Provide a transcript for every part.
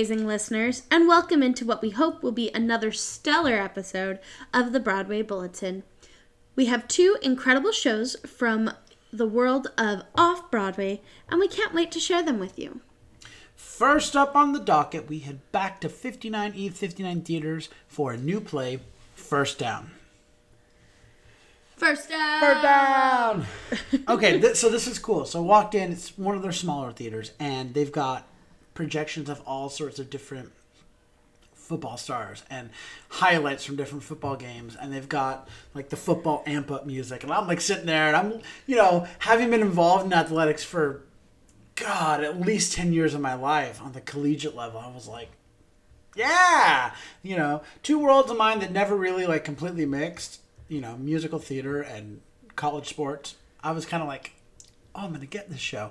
amazing listeners, and welcome into what we hope will be another stellar episode of the Broadway Bulletin. We have two incredible shows from the world of off Broadway, and we can't wait to share them with you. First up on the docket, we head back to 59E 59 Theaters for a new play, First Down. First down! First Down! okay, th- so this is cool. So, walked in, it's one of their smaller theaters, and they've got projections of all sorts of different football stars and highlights from different football games and they've got like the football amp up music and I'm like sitting there and I'm you know having been involved in athletics for god at least 10 years of my life on the collegiate level I was like yeah! You know two worlds of mine that never really like completely mixed you know musical theater and college sports. I was kind of like oh I'm gonna get this show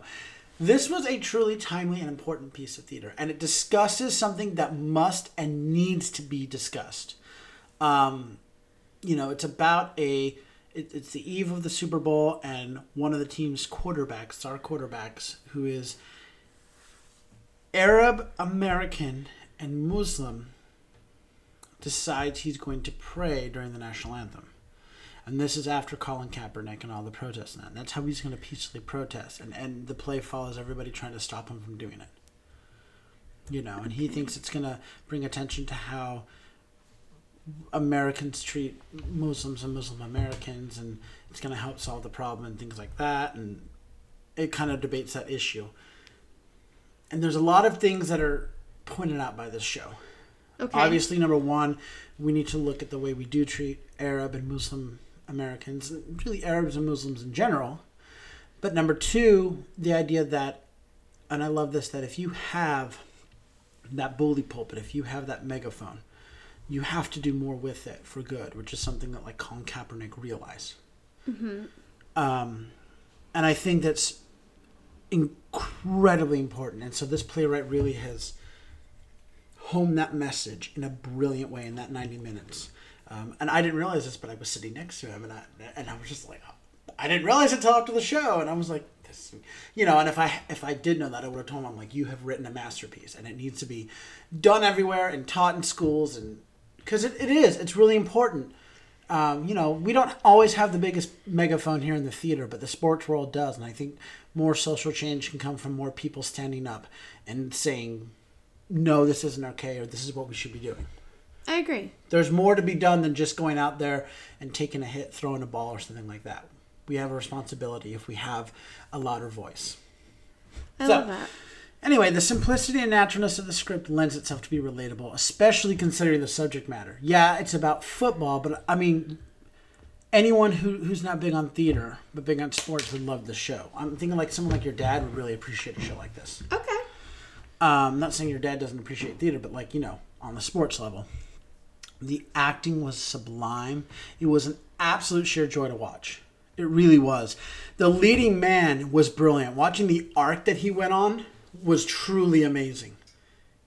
this was a truly timely and important piece of theater, and it discusses something that must and needs to be discussed. Um, you know, it's about a. It, it's the eve of the Super Bowl, and one of the team's quarterbacks, star quarterbacks, who is Arab American and Muslim, decides he's going to pray during the national anthem. And this is after Colin Kaepernick and all the protests and that. And that's how he's going to peacefully protest. And, and the play follows everybody trying to stop him from doing it. You know, and he thinks it's going to bring attention to how Americans treat Muslims and Muslim Americans, and it's going to help solve the problem and things like that. And it kind of debates that issue. And there's a lot of things that are pointed out by this show. Okay. Obviously, number one, we need to look at the way we do treat Arab and Muslim Americans, really Arabs and Muslims in general. But number two, the idea that, and I love this, that if you have that bully pulpit, if you have that megaphone, you have to do more with it for good, which is something that like Colin Kaepernick realized. Mm-hmm. Um, and I think that's incredibly important. And so this playwright really has homed that message in a brilliant way in that 90 minutes. Um, and I didn't realize this, but I was sitting next to him, and I and I was just like, I didn't realize it until after the show, and I was like, this, you know. And if I if I did know that, I would have told him, I'm like, you have written a masterpiece, and it needs to be done everywhere and taught in schools, and because it, it is, it's really important. Um, you know, we don't always have the biggest megaphone here in the theater, but the sports world does, and I think more social change can come from more people standing up and saying, no, this isn't okay, or this is what we should be doing. I agree. There's more to be done than just going out there and taking a hit, throwing a ball, or something like that. We have a responsibility if we have a louder voice. I So- love that. Anyway, the simplicity and naturalness of the script lends itself to be relatable, especially considering the subject matter. Yeah, it's about football, but I mean, anyone who, who's not big on theater but big on sports would love the show. I'm thinking like someone like your dad would really appreciate a show like this. Okay. Um, not saying your dad doesn't appreciate theater, but like you know, on the sports level, the acting was sublime. It was an absolute sheer joy to watch. It really was. The leading man was brilliant. Watching the arc that he went on was truly amazing.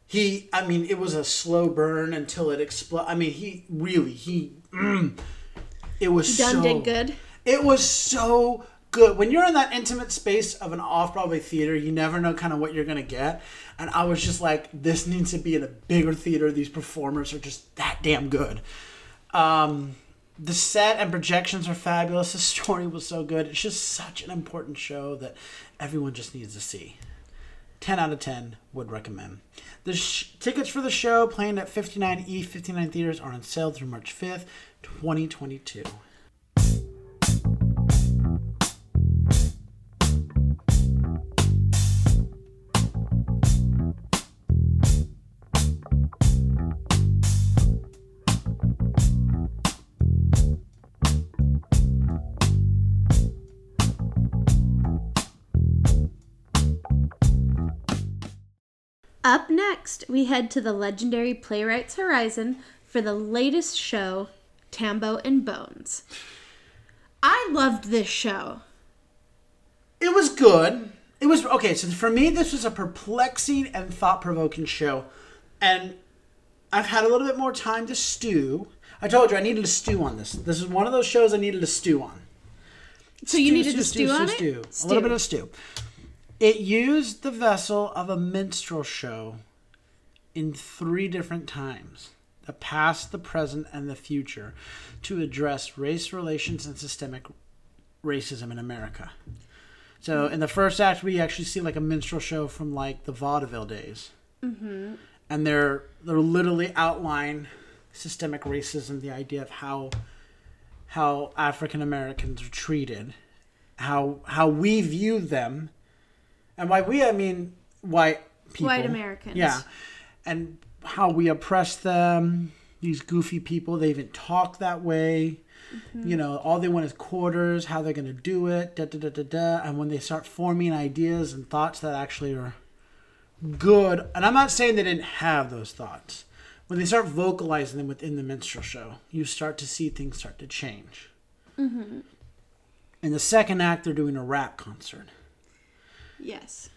He, I mean, it was a slow burn until it exploded. I mean, he really, he, mm, it was Done so did good. it was so good. When you're in that intimate space of an off Broadway theater, you never know kind of what you're to get. And I was just like, this needs to be in a bigger theater. These performers are just that damn good. Um, the set and projections are fabulous. The story was so good. It's just such an important show that everyone just needs to see. 10 out of 10 would recommend. The sh- tickets for the show playing at 59E 59 theaters are on sale through March 5th, 2022. Up next, we head to the legendary Playwrights Horizon for the latest show, Tambo and Bones. I loved this show. It was good. It was okay. So for me, this was a perplexing and thought-provoking show, and I've had a little bit more time to stew. I told you I needed to stew on this. This is one of those shows I needed to stew on. So you needed to stew, on it? stew. A little bit of stew. It used the vessel of a minstrel show in three different times the past, the present, and the future to address race relations and systemic racism in America. So in the first act, we actually see like a minstrel show from like the vaudeville days, mm-hmm. and they're they're literally outline systemic racism, the idea of how how African Americans are treated, how how we view them, and by we I mean white people, White Americans. yeah, and how we oppress them. These goofy people, they even talk that way. Mm-hmm. You know, all they want is quarters, how they're going to do it, da da da da da. And when they start forming ideas and thoughts that actually are good, and I'm not saying they didn't have those thoughts, when they start vocalizing them within the minstrel show, you start to see things start to change. Mm-hmm. In the second act, they're doing a rap concert. Yes.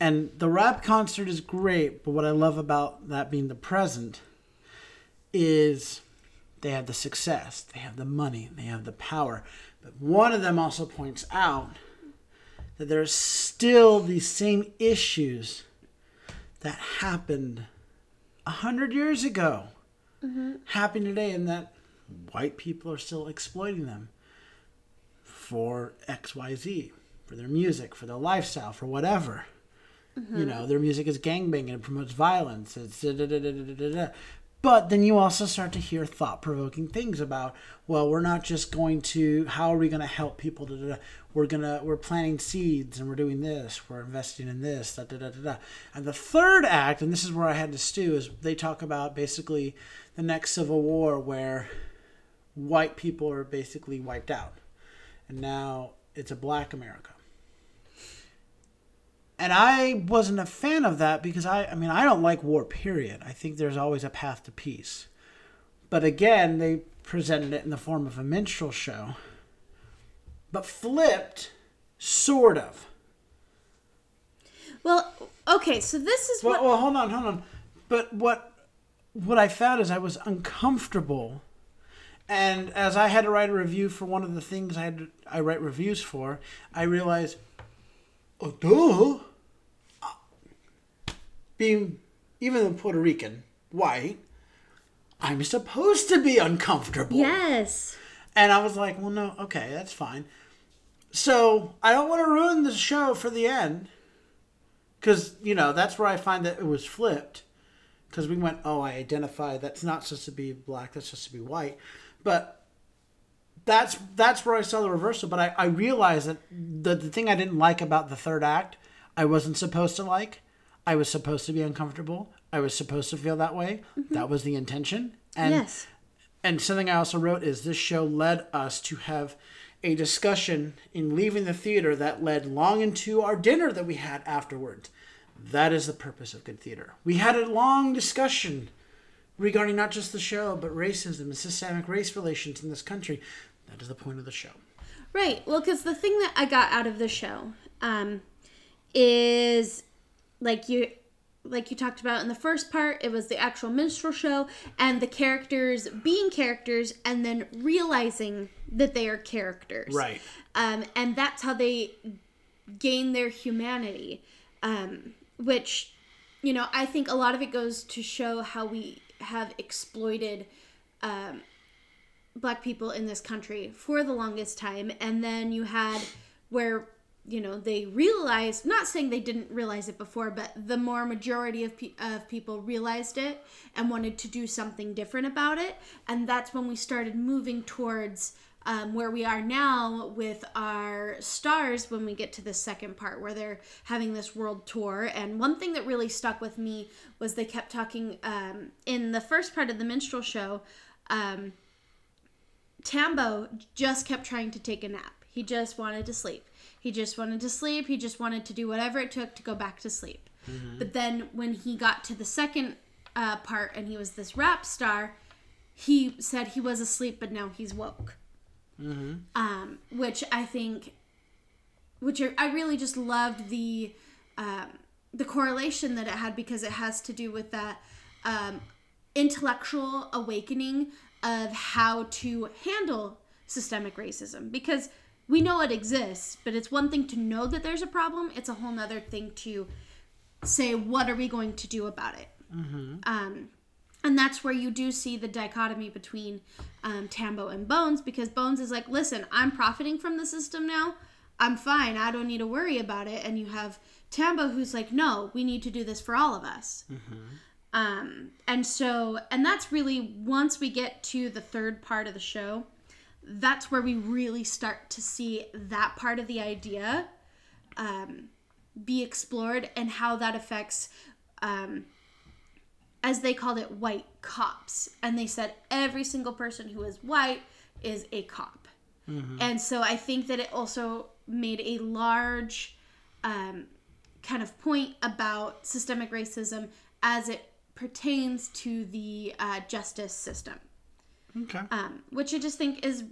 And the rap concert is great, but what I love about that being the present is they have the success, they have the money, they have the power. But one of them also points out that there's still these same issues that happened a hundred years ago mm-hmm. happening today, and that white people are still exploiting them for X, Y, Z, for their music, for their lifestyle, for whatever. You mm-hmm. know, their music is gangbanging and promotes violence. It's da, da, da, da, da, da, da. But then you also start to hear thought provoking things about, well, we're not just going to, how are we going to help people? Da, da, da. We're going to, we're planting seeds and we're doing this, we're investing in this, da, da, da, da, da. And the third act, and this is where I had to stew, is they talk about basically the next civil war where white people are basically wiped out. And now it's a black America and I wasn't a fan of that because I, I mean, I don't like war, period. I think there's always a path to peace. But again, they presented it in the form of a minstrel show, but flipped, sort of. Well, okay, so this is Well, what well, hold on, hold on. But what what I found is I was uncomfortable, and as I had to write a review for one of the things I had to, I write reviews for, I realized, oh, duh. Ah. Being even a Puerto Rican, white, I'm supposed to be uncomfortable. Yes. And I was like, well, no, okay, that's fine. So I don't want to ruin the show for the end. Because, you know, that's where I find that it was flipped. Because we went, oh, I identify that's not supposed to be black, that's supposed to be white. But that's that's where I saw the reversal. But I, I realized that the, the thing I didn't like about the third act, I wasn't supposed to like. I was supposed to be uncomfortable. I was supposed to feel that way. Mm-hmm. That was the intention. And yes. and something I also wrote is this show led us to have a discussion in leaving the theater that led long into our dinner that we had afterwards. That is the purpose of good theater. We had a long discussion regarding not just the show, but racism and systemic race relations in this country. That is the point of the show. Right. Well, because the thing that I got out of the show um, is like you like you talked about in the first part it was the actual minstrel show and the characters being characters and then realizing that they are characters Right. um, and that's how they gain their humanity um, which you know i think a lot of it goes to show how we have exploited um, black people in this country for the longest time and then you had where you know they realized not saying they didn't realize it before but the more majority of, pe- of people realized it and wanted to do something different about it and that's when we started moving towards um, where we are now with our stars when we get to the second part where they're having this world tour. And one thing that really stuck with me was they kept talking um, in the first part of the minstrel show um, Tambo just kept trying to take a nap. He just wanted to sleep. He just wanted to sleep. He just wanted to do whatever it took to go back to sleep. But then when he got to the second uh, part and he was this rap star, he said he was asleep, but now he's woke. Um, which I think, which I- I really just loved the um, the correlation that it had because it has to do with that um, intellectual awakening of how to handle systemic racism because we know it exists but it's one thing to know that there's a problem it's a whole nother thing to say what are we going to do about it Um, and that's where you do see the dichotomy between um, Tambo and Bones because Bones is like, listen, I'm profiting from the system now. I'm fine. I don't need to worry about it. And you have Tambo who's like, no, we need to do this for all of us. Um, and so, and that's really once we get to the third part of the show, that's where we really start to see that part of the idea um, be explored and how that affects, um, as they called it, white cops. And they said every single person who is white is a cop. And so I think that it also made a large um, kind of point about systemic racism as it pertains to the uh, justice system, Okay. um, which I just think is,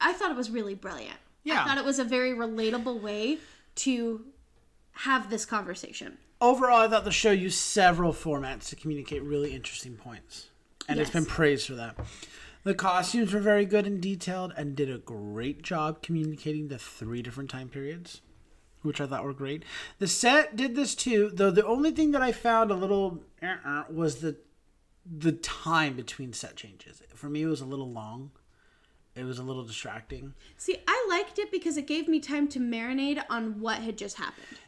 I thought it was really brilliant. Yeah. I thought it was a very relatable way to have this conversation. Overall, I thought the show used several formats to communicate really interesting points, and it's been praised for that. The costumes were very good and detailed, and did a great job communicating the three different time periods, which I thought were great. The set did this too, though. The only thing that I found a little uh-uh was the the time between set changes. For me, it was a little long. It was a little distracting. See, I liked it because it gave me time to marinate on what had just happened.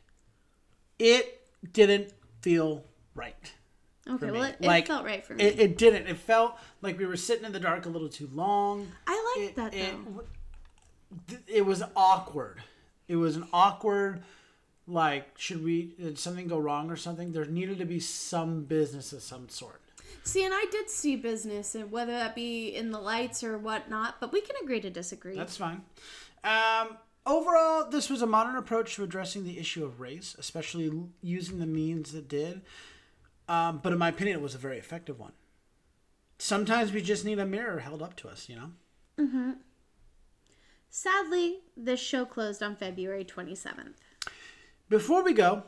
It didn't feel right. Okay, well, it, it Like, felt right for me. It, it didn't. It felt like we were sitting in the dark a little too long. I liked It, that though. it, it was awkward. It was an awkward, like, should we, did something go wrong or something? There needed to be some business of some sort. See, and I did see business, and whether that be in the lights or whatnot, but we can agree to disagree. That's fine. Um, overall, this was a modern approach to addressing the issue of race, especially using the means it did. Um, but in my opinion, it was a very effective one. Sometimes we just need a mirror held up to us, you know? Sadly, this show closed on February 27th. Before we go,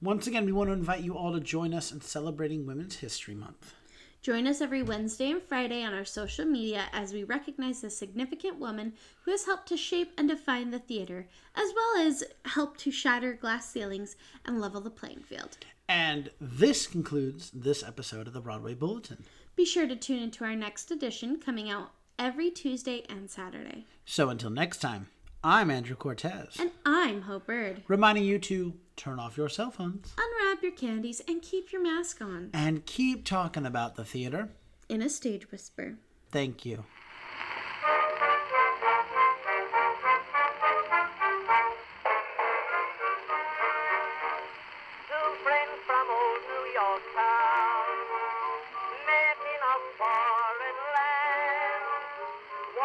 once again, we want to invite you all to join us in celebrating Women's History Month. Join us every Wednesday and Friday on our social media as we recognize the significant woman who has helped to shape and define the theater, as well as help to shatter glass ceilings and level the playing field. And this concludes this episode of the Broadway Bulletin. Be sure to tune into our next edition coming out every Tuesday and Saturday. So until next time, I'm Andrew Cortez, And I'm Hope Bird. reminding you to turn off your cell phones Unwrap your candies and keep your mask on. and keep talking about the theater. In a stage whisper. Thank you.